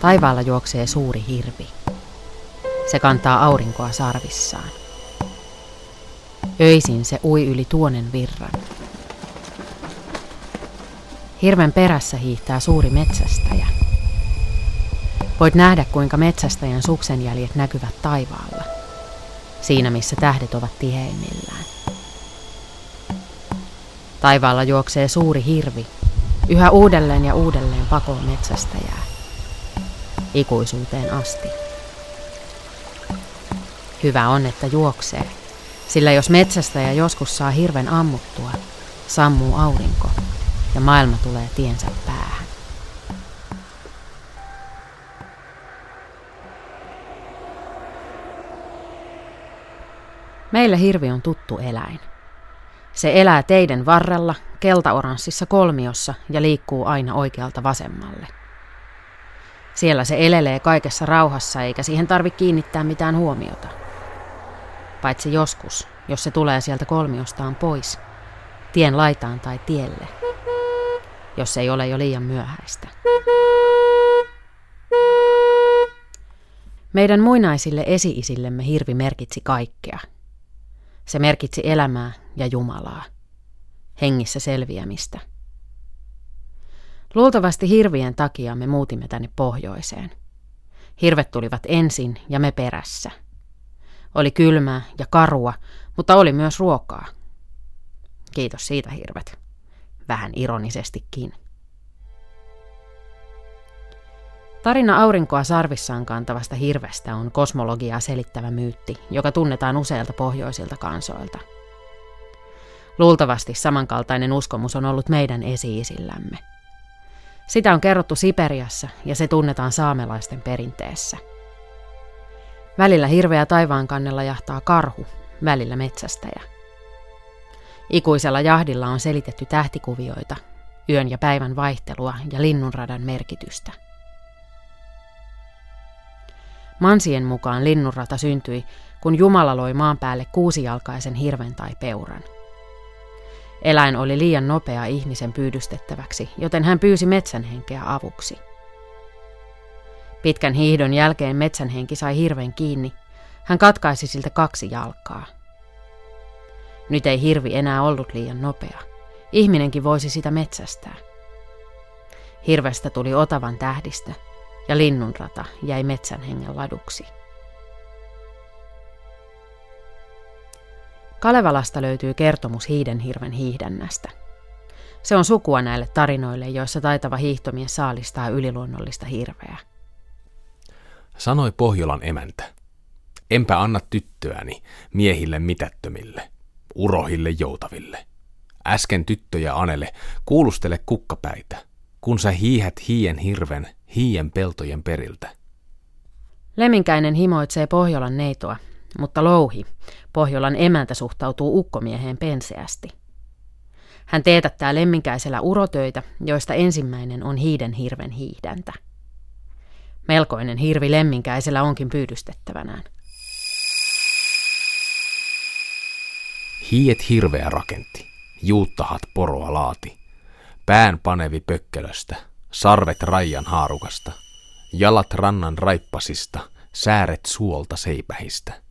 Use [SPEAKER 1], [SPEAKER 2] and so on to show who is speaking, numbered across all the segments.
[SPEAKER 1] Taivaalla juoksee suuri hirvi. Se kantaa aurinkoa sarvissaan. Öisin se ui yli tuonen virran. Hirven perässä hiihtää suuri metsästäjä. Voit nähdä, kuinka metsästäjän suksenjäljet näkyvät taivaalla. Siinä, missä tähdet ovat tiheimmillään. Taivaalla juoksee suuri hirvi, yhä uudelleen ja uudelleen pakoon metsästäjää. Ikuisuuteen asti. Hyvä on, että juoksee, sillä jos metsästäjä joskus saa hirven ammuttua, sammuu aurinko ja maailma tulee tiensä päähän. Meille hirvi on tuttu eläin. Se elää teiden varrella, keltaoranssissa kolmiossa ja liikkuu aina oikealta vasemmalle. Siellä se elelee kaikessa rauhassa eikä siihen tarvi kiinnittää mitään huomiota. Paitsi joskus, jos se tulee sieltä kolmiostaan pois, tien laitaan tai tielle, jos ei ole jo liian myöhäistä. Meidän muinaisille esi-isillemme hirvi merkitsi kaikkea – se merkitsi elämää ja Jumalaa, hengissä selviämistä. Luultavasti hirvien takia me muutimme tänne pohjoiseen. Hirvet tulivat ensin ja me perässä. Oli kylmää ja karua, mutta oli myös ruokaa. Kiitos siitä, hirvet. Vähän ironisestikin. Tarina aurinkoa sarvissaan kantavasta hirvestä on kosmologiaa selittävä myytti, joka tunnetaan useilta pohjoisilta kansoilta. Luultavasti samankaltainen uskomus on ollut meidän esi-isillämme. Sitä on kerrottu Siperiassa ja se tunnetaan saamelaisten perinteessä. Välillä hirveä taivaan kannella jahtaa karhu, välillä metsästäjä. Ikuisella jahdilla on selitetty tähtikuvioita, yön ja päivän vaihtelua ja linnunradan merkitystä – Mansien mukaan linnunrata syntyi, kun Jumala loi maan päälle kuusijalkaisen hirven tai peuran. Eläin oli liian nopea ihmisen pyydystettäväksi, joten hän pyysi metsänhenkeä avuksi. Pitkän hiihdon jälkeen metsänhenki sai hirven kiinni. Hän katkaisi siltä kaksi jalkaa. Nyt ei hirvi enää ollut liian nopea. Ihminenkin voisi sitä metsästää. Hirvestä tuli otavan tähdistä, ja linnunrata jäi metsän hengen laduksi. Kalevalasta löytyy kertomus hiidenhirven hiihdännästä. Se on sukua näille tarinoille, joissa taitava hiihtomies saalistaa yliluonnollista hirveä.
[SPEAKER 2] Sanoi Pohjolan emäntä. Enpä anna tyttöäni miehille mitättömille, urohille joutaville. Äsken tyttö ja Anele, kuulustele kukkapäitä, kun sä hiihät hien hirven hiien peltojen periltä.
[SPEAKER 1] Lemminkäinen himoitsee Pohjolan neitoa, mutta louhi, Pohjolan emäntä suhtautuu ukkomieheen penseästi. Hän teetättää lemminkäisellä urotöitä, joista ensimmäinen on hiiden hirven hiihdäntä. Melkoinen hirvi lemminkäisellä onkin pyydystettävänään.
[SPEAKER 2] Hiet hirveä rakentti, juuttahat poroa laati, pään panevi pökkelöstä, sarvet raijan haarukasta, jalat rannan raippasista, sääret suolta seipähistä,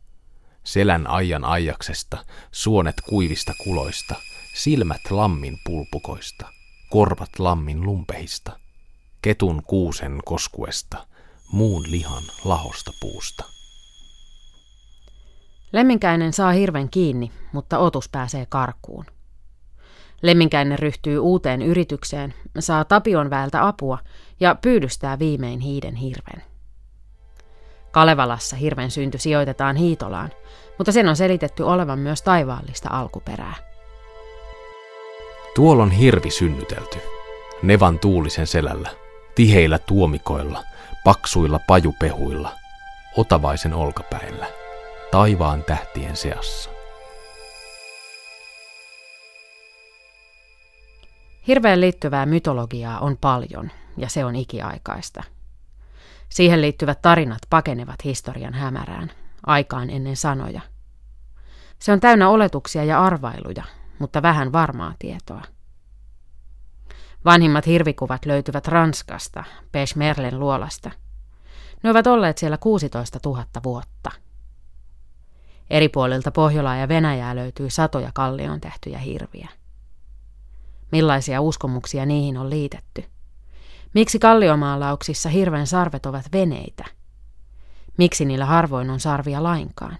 [SPEAKER 2] selän ajan ajaksesta, suonet kuivista kuloista, silmät lammin pulpukoista, korvat lammin lumpehista, ketun kuusen koskuesta, muun lihan lahosta puusta.
[SPEAKER 1] Lemminkäinen saa hirven kiinni, mutta otus pääsee karkuun. Lemminkäinen ryhtyy uuteen yritykseen, saa Tapion väeltä apua ja pyydystää viimein hiiden hirven. Kalevalassa hirven synty sijoitetaan Hiitolaan, mutta sen on selitetty olevan myös taivaallista alkuperää.
[SPEAKER 2] Tuolla on hirvi synnytelty. Nevan tuulisen selällä, tiheillä tuomikoilla, paksuilla pajupehuilla, otavaisen olkapäillä, taivaan tähtien seassa.
[SPEAKER 1] Hirveen liittyvää mytologiaa on paljon, ja se on ikiaikaista. Siihen liittyvät tarinat pakenevat historian hämärään, aikaan ennen sanoja. Se on täynnä oletuksia ja arvailuja, mutta vähän varmaa tietoa. Vanhimmat hirvikuvat löytyvät Ranskasta, Peshmerlen luolasta. Ne ovat olleet siellä 16 000 vuotta. Eri puolilta Pohjolaa ja Venäjää löytyy satoja kallioon tehtyjä hirviä. Millaisia uskomuksia niihin on liitetty? Miksi kalliomaalauksissa hirven sarvet ovat veneitä? Miksi niillä harvoin on sarvia lainkaan?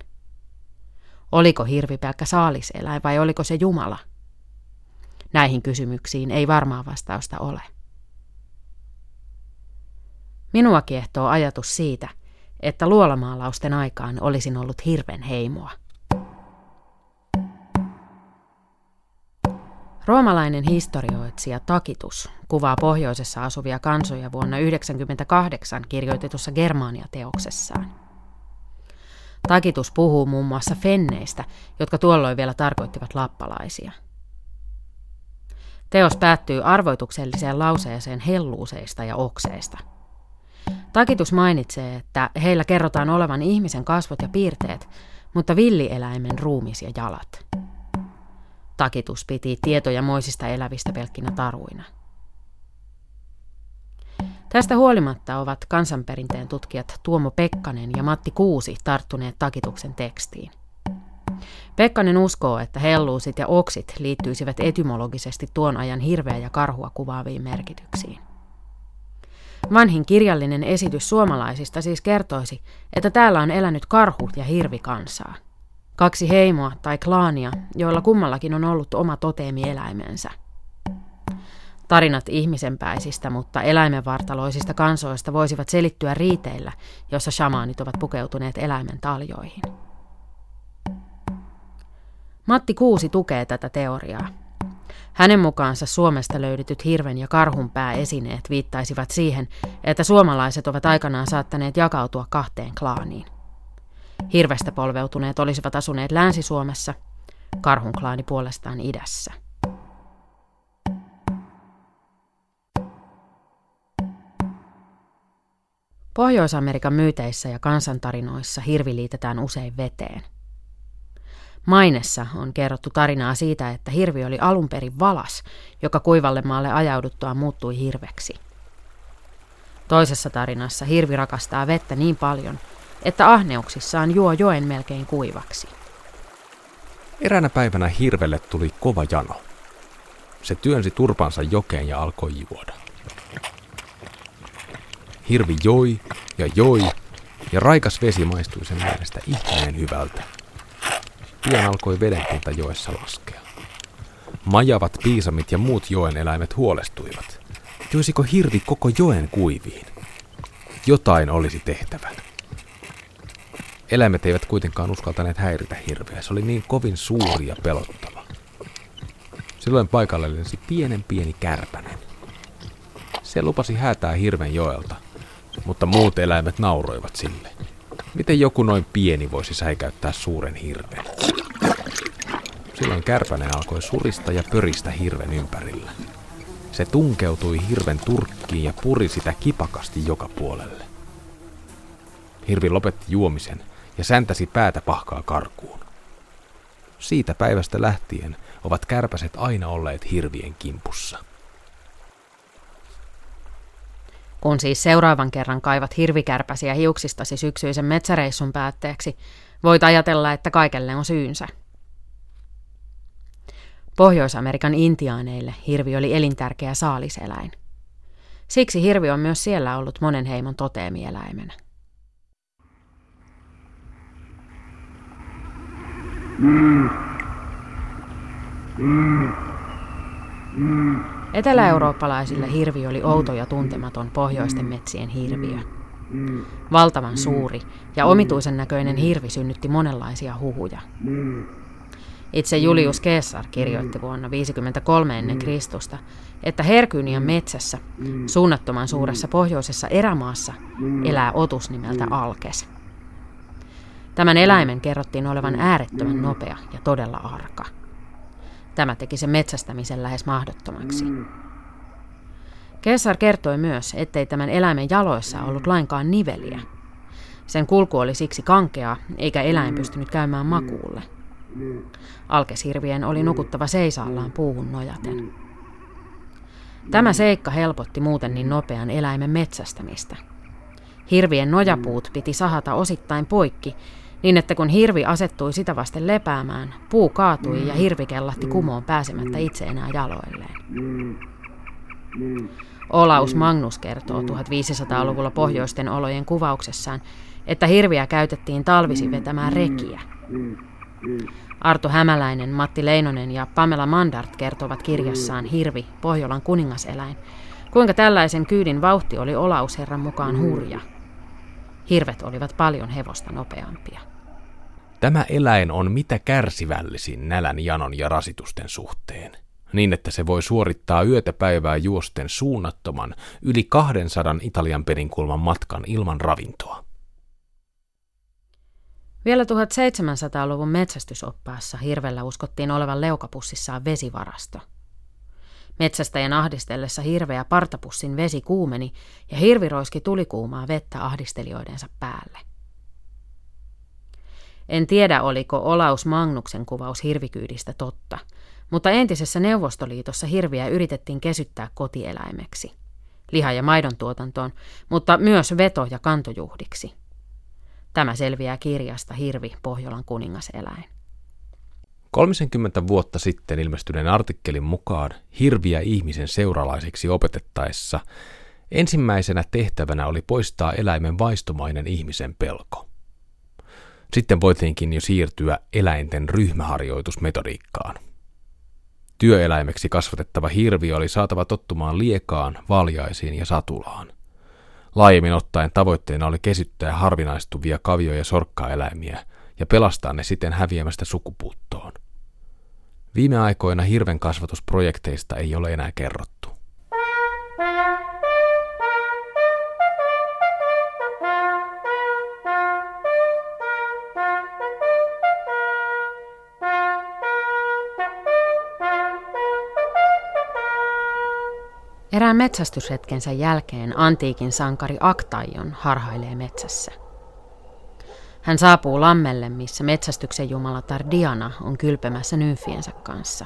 [SPEAKER 1] Oliko hirvi pelkkä saaliseläin vai oliko se Jumala? Näihin kysymyksiin ei varmaa vastausta ole. Minua kiehtoo ajatus siitä, että luolamaalausten aikaan olisin ollut hirven heimoa. Roomalainen historioitsija Takitus kuvaa pohjoisessa asuvia kansoja vuonna 1998 kirjoitetussa Germania-teoksessaan. Takitus puhuu muun muassa fenneistä, jotka tuolloin vielä tarkoittivat lappalaisia. Teos päättyy arvoitukselliseen lauseeseen helluuseista ja okseista. Takitus mainitsee, että heillä kerrotaan olevan ihmisen kasvot ja piirteet, mutta villieläimen ruumis ja jalat. Takitus piti tietoja moisista elävistä pelkkinä taruina. Tästä huolimatta ovat kansanperinteen tutkijat Tuomo Pekkanen ja Matti Kuusi tarttuneet takituksen tekstiin. Pekkanen uskoo, että helluusit ja oksit liittyisivät etymologisesti tuon ajan hirveä ja karhua kuvaaviin merkityksiin. Vanhin kirjallinen esitys suomalaisista siis kertoisi, että täällä on elänyt karhu ja hirvi kansaa. Kaksi heimoa tai klaania, joilla kummallakin on ollut oma toteemieläimensä. Tarinat ihmisenpäisistä, mutta eläimenvartaloisista kansoista voisivat selittyä riiteillä, jossa shamaanit ovat pukeutuneet eläimen taljoihin. Matti Kuusi tukee tätä teoriaa. Hänen mukaansa Suomesta löydetyt hirven ja karhun pääesineet viittaisivat siihen, että suomalaiset ovat aikanaan saattaneet jakautua kahteen klaaniin. Hirvestä polveutuneet olisivat asuneet Länsi-Suomessa, karhun klaani puolestaan idässä. Pohjois-Amerikan myyteissä ja kansantarinoissa hirvi liitetään usein veteen. Mainessa on kerrottu tarinaa siitä, että hirvi oli alun perin valas, joka kuivalle maalle ajauduttua muuttui hirveksi. Toisessa tarinassa hirvi rakastaa vettä niin paljon, että ahneuksissaan juo joen melkein kuivaksi.
[SPEAKER 2] Eräänä päivänä hirvelle tuli kova jano. Se työnsi turpansa jokeen ja alkoi juoda. Hirvi joi ja joi, ja raikas vesi maistui sen mielestä ihmeen hyvältä. Pian alkoi vedenpinta joessa laskea. Majavat piisamit ja muut joen eläimet huolestuivat. Joisiko hirvi koko joen kuiviin? Jotain olisi tehtävä. Eläimet eivät kuitenkaan uskaltaneet häiritä hirveä. Se oli niin kovin suuri ja pelottava. Silloin paikalle lensi pienen pieni kärpänen. Se lupasi häätää hirven joelta, mutta muut eläimet nauroivat sille. Miten joku noin pieni voisi säikäyttää suuren hirven? Silloin kärpänen alkoi surista ja pöristä hirven ympärillä. Se tunkeutui hirven turkkiin ja puri sitä kipakasti joka puolelle. Hirvi lopetti juomisen ja säntäsi päätä pahkaa karkuun. Siitä päivästä lähtien ovat kärpäset aina olleet hirvien kimpussa.
[SPEAKER 1] Kun siis seuraavan kerran kaivat hirvikärpäsiä hiuksistasi syksyisen metsäreissun päätteeksi, voit ajatella, että kaikelle on syynsä. Pohjois-Amerikan intiaaneille hirvi oli elintärkeä saaliseläin. Siksi hirvi on myös siellä ollut monen heimon toteemieläimenä. Etelä-eurooppalaisille hirvi oli outo ja tuntematon pohjoisten metsien hirviö. Valtavan suuri ja omituisen näköinen hirvi synnytti monenlaisia huhuja. Itse Julius Caesar kirjoitti vuonna 53 ennen Kristusta, että Herkynian metsässä, suunnattoman suuressa pohjoisessa erämaassa, elää otus nimeltä Alkes. Tämän eläimen kerrottiin olevan äärettömän nopea ja todella arka. Tämä teki sen metsästämisen lähes mahdottomaksi. Kesar kertoi myös, ettei tämän eläimen jaloissa ollut lainkaan niveliä. Sen kulku oli siksi kankeaa, eikä eläin pystynyt käymään makuulle. Alkeshirvien oli nukuttava seisaallaan puuhun nojaten. Tämä seikka helpotti muuten niin nopean eläimen metsästämistä. Hirvien nojapuut piti sahata osittain poikki, niin että kun hirvi asettui sitä vasten lepäämään, puu kaatui ja hirvi kellahti kumoon pääsemättä itse enää jaloilleen. Olaus Magnus kertoo 1500-luvulla pohjoisten olojen kuvauksessaan, että hirviä käytettiin talvisin vetämään rekiä. Arto Hämäläinen, Matti Leinonen ja Pamela Mandart kertovat kirjassaan Hirvi, Pohjolan kuningaseläin, kuinka tällaisen kyydin vauhti oli Olausherran mukaan hurja. Hirvet olivat paljon hevosta nopeampia.
[SPEAKER 2] Tämä eläin on mitä kärsivällisin nälän, janon ja rasitusten suhteen, niin että se voi suorittaa yötä päivää juosten suunnattoman yli 200 Italian perinkulman matkan ilman ravintoa.
[SPEAKER 1] Vielä 1700-luvun metsästysoppaassa hirvellä uskottiin olevan leukapussissaan vesivarasto. Metsästäjän ahdistellessa hirveä partapussin vesi kuumeni ja hirviroiski tuli kuumaa vettä ahdistelijoidensa päälle. En tiedä, oliko Olaus Magnuksen kuvaus hirvikyydistä totta, mutta entisessä Neuvostoliitossa hirviä yritettiin kesyttää kotieläimeksi. Liha- ja maidon tuotantoon, mutta myös veto- ja kantojuhdiksi. Tämä selviää kirjasta Hirvi, Pohjolan kuningaseläin.
[SPEAKER 2] 30 vuotta sitten ilmestyneen artikkelin mukaan hirviä ihmisen seuralaisiksi opetettaessa ensimmäisenä tehtävänä oli poistaa eläimen vaistomainen ihmisen pelko. Sitten voitiinkin jo siirtyä eläinten ryhmäharjoitusmetodiikkaan. Työeläimeksi kasvatettava hirvi oli saatava tottumaan liekaan, valjaisiin ja satulaan. Laajemmin ottaen tavoitteena oli kesyttää harvinaistuvia kavio- ja sorkkaeläimiä ja pelastaa ne siten häviämästä sukupuuttoon. Viime aikoina hirven kasvatusprojekteista ei ole enää kerrottu.
[SPEAKER 1] Erään metsästyshetkensä jälkeen antiikin sankari Aktaion harhailee metsässä. Hän saapuu lammelle, missä metsästyksen jumalatar Diana on kylpemässä nymfiensä kanssa.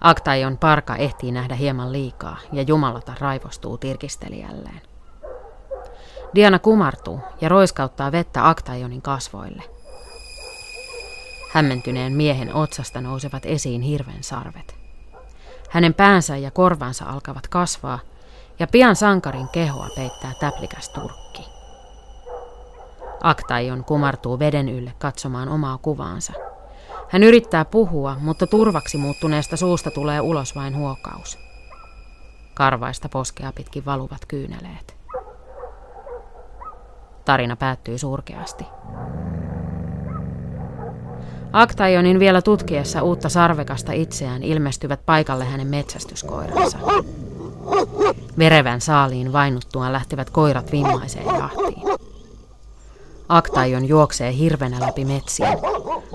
[SPEAKER 1] Aktaion parka ehtii nähdä hieman liikaa ja jumalatar raivostuu tirkistelijälleen. Diana kumartuu ja roiskauttaa vettä Aktaionin kasvoille. Hämmentyneen miehen otsasta nousevat esiin hirven sarvet. Hänen päänsä ja korvansa alkavat kasvaa, ja pian sankarin kehoa peittää täplikäs turkki. Aktaion kumartuu veden ylle katsomaan omaa kuvaansa. Hän yrittää puhua, mutta turvaksi muuttuneesta suusta tulee ulos vain huokaus. Karvaista poskea pitkin valuvat kyyneleet. Tarina päättyy surkeasti. Aktajonin vielä tutkiessa uutta sarvekasta itseään ilmestyvät paikalle hänen metsästyskoiransa. Verevän saaliin vainuttuaan lähtevät koirat vimmaiseen jahtiin. Aktajon juoksee hirvenä läpi metsien,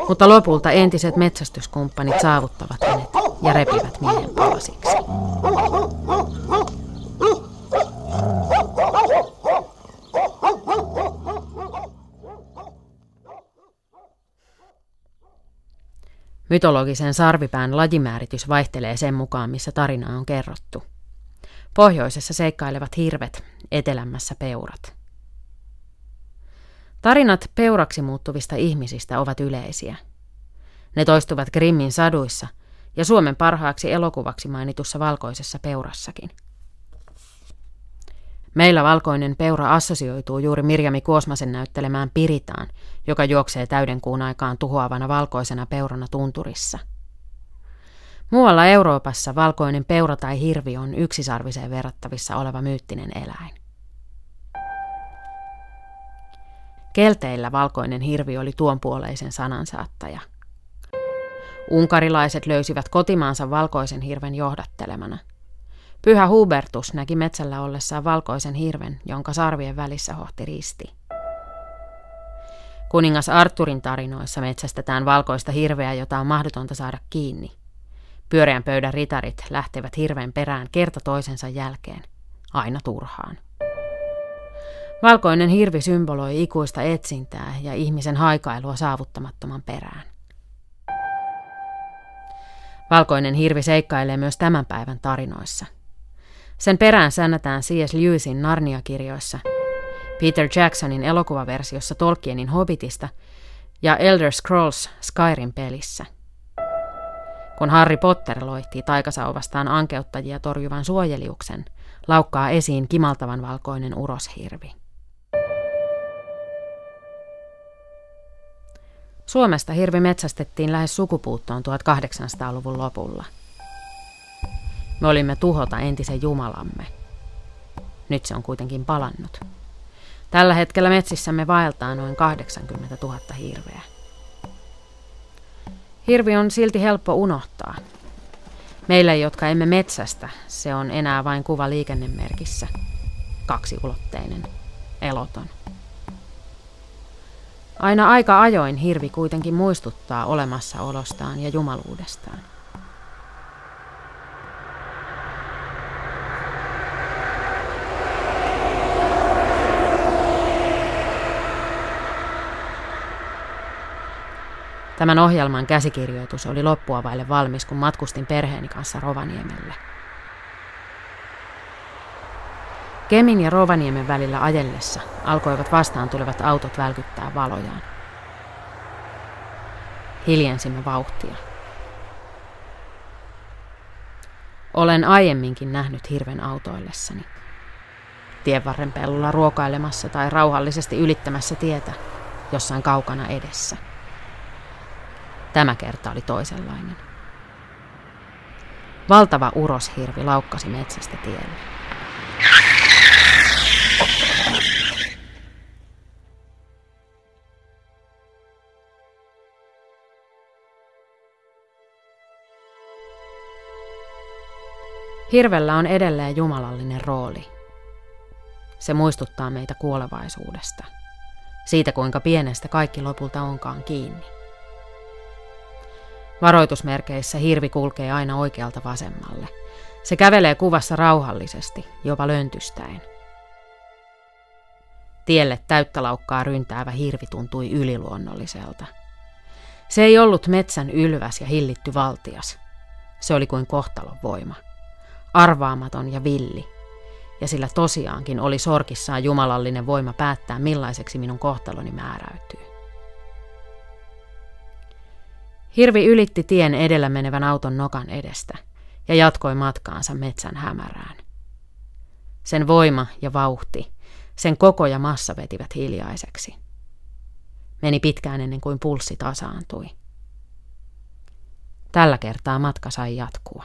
[SPEAKER 1] mutta lopulta entiset metsästyskumppanit saavuttavat hänet ja repivät miehen palasiksi. Mytologisen sarvipään lajimääritys vaihtelee sen mukaan, missä tarina on kerrottu. Pohjoisessa seikkailevat hirvet, etelämmässä peurat. Tarinat peuraksi muuttuvista ihmisistä ovat yleisiä. Ne toistuvat Grimmin saduissa ja Suomen parhaaksi elokuvaksi mainitussa valkoisessa peurassakin. Meillä valkoinen peura assosioituu juuri Mirjami Kuosmasen näyttelemään Piritaan, joka juoksee täydenkuun aikaan tuhoavana valkoisena peurana tunturissa. Muualla Euroopassa valkoinen peura tai hirvi on yksisarviseen verrattavissa oleva myyttinen eläin. Kelteillä valkoinen hirvi oli tuonpuoleisen sanansaattaja. Unkarilaiset löysivät kotimaansa valkoisen hirven johdattelemana – Pyhä Hubertus näki metsällä ollessaan valkoisen hirven, jonka sarvien välissä hohti risti. Kuningas Arturin tarinoissa metsästetään valkoista hirveä, jota on mahdotonta saada kiinni. Pyöreän pöydän ritarit lähtevät hirven perään kerta toisensa jälkeen, aina turhaan. Valkoinen hirvi symboloi ikuista etsintää ja ihmisen haikailua saavuttamattoman perään. Valkoinen hirvi seikkailee myös tämän päivän tarinoissa. Sen perään säännätään C.S. Lewisin Narnia-kirjoissa, Peter Jacksonin elokuvaversiossa Tolkienin Hobbitista ja Elder Scrolls Skyrim pelissä. Kun Harry Potter loihtii taikasauvastaan ankeuttajia torjuvan suojeliuksen, laukkaa esiin kimaltavan valkoinen uroshirvi. Suomesta hirvi metsästettiin lähes sukupuuttoon 1800-luvun lopulla. Me olimme tuhota entisen jumalamme. Nyt se on kuitenkin palannut. Tällä hetkellä metsissämme vaeltaa noin 80 000 hirveä. Hirvi on silti helppo unohtaa. Meille, jotka emme metsästä, se on enää vain kuva liikennemerkissä. Kaksiulotteinen, eloton. Aina aika ajoin hirvi kuitenkin muistuttaa olemassaolostaan ja jumaluudestaan. Tämän ohjelman käsikirjoitus oli loppua vaille valmis, kun matkustin perheeni kanssa Rovaniemelle. Kemin ja Rovaniemen välillä ajellessa alkoivat vastaan tulevat autot välkyttää valojaan. Hiljensimme vauhtia. Olen aiemminkin nähnyt hirven autoillessani. Tienvarren pellolla ruokailemassa tai rauhallisesti ylittämässä tietä jossain kaukana edessä. Tämä kerta oli toisenlainen. Valtava uroshirvi laukkasi metsästä tielle. Hirvellä on edelleen jumalallinen rooli. Se muistuttaa meitä kuolevaisuudesta, siitä kuinka pienestä kaikki lopulta onkaan kiinni. Varoitusmerkeissä hirvi kulkee aina oikealta vasemmalle. Se kävelee kuvassa rauhallisesti, jopa löntystäen. Tielle täyttä laukkaa ryntäävä hirvi tuntui yliluonnolliselta. Se ei ollut metsän ylväs ja hillitty valtias. Se oli kuin kohtalon voima. Arvaamaton ja villi. Ja sillä tosiaankin oli sorkissaan jumalallinen voima päättää, millaiseksi minun kohtaloni määräytyy. Hirvi ylitti tien edellä menevän auton nokan edestä ja jatkoi matkaansa metsän hämärään. Sen voima ja vauhti, sen koko ja massa vetivät hiljaiseksi. Meni pitkään ennen kuin pulssi tasaantui. Tällä kertaa matka sai jatkua.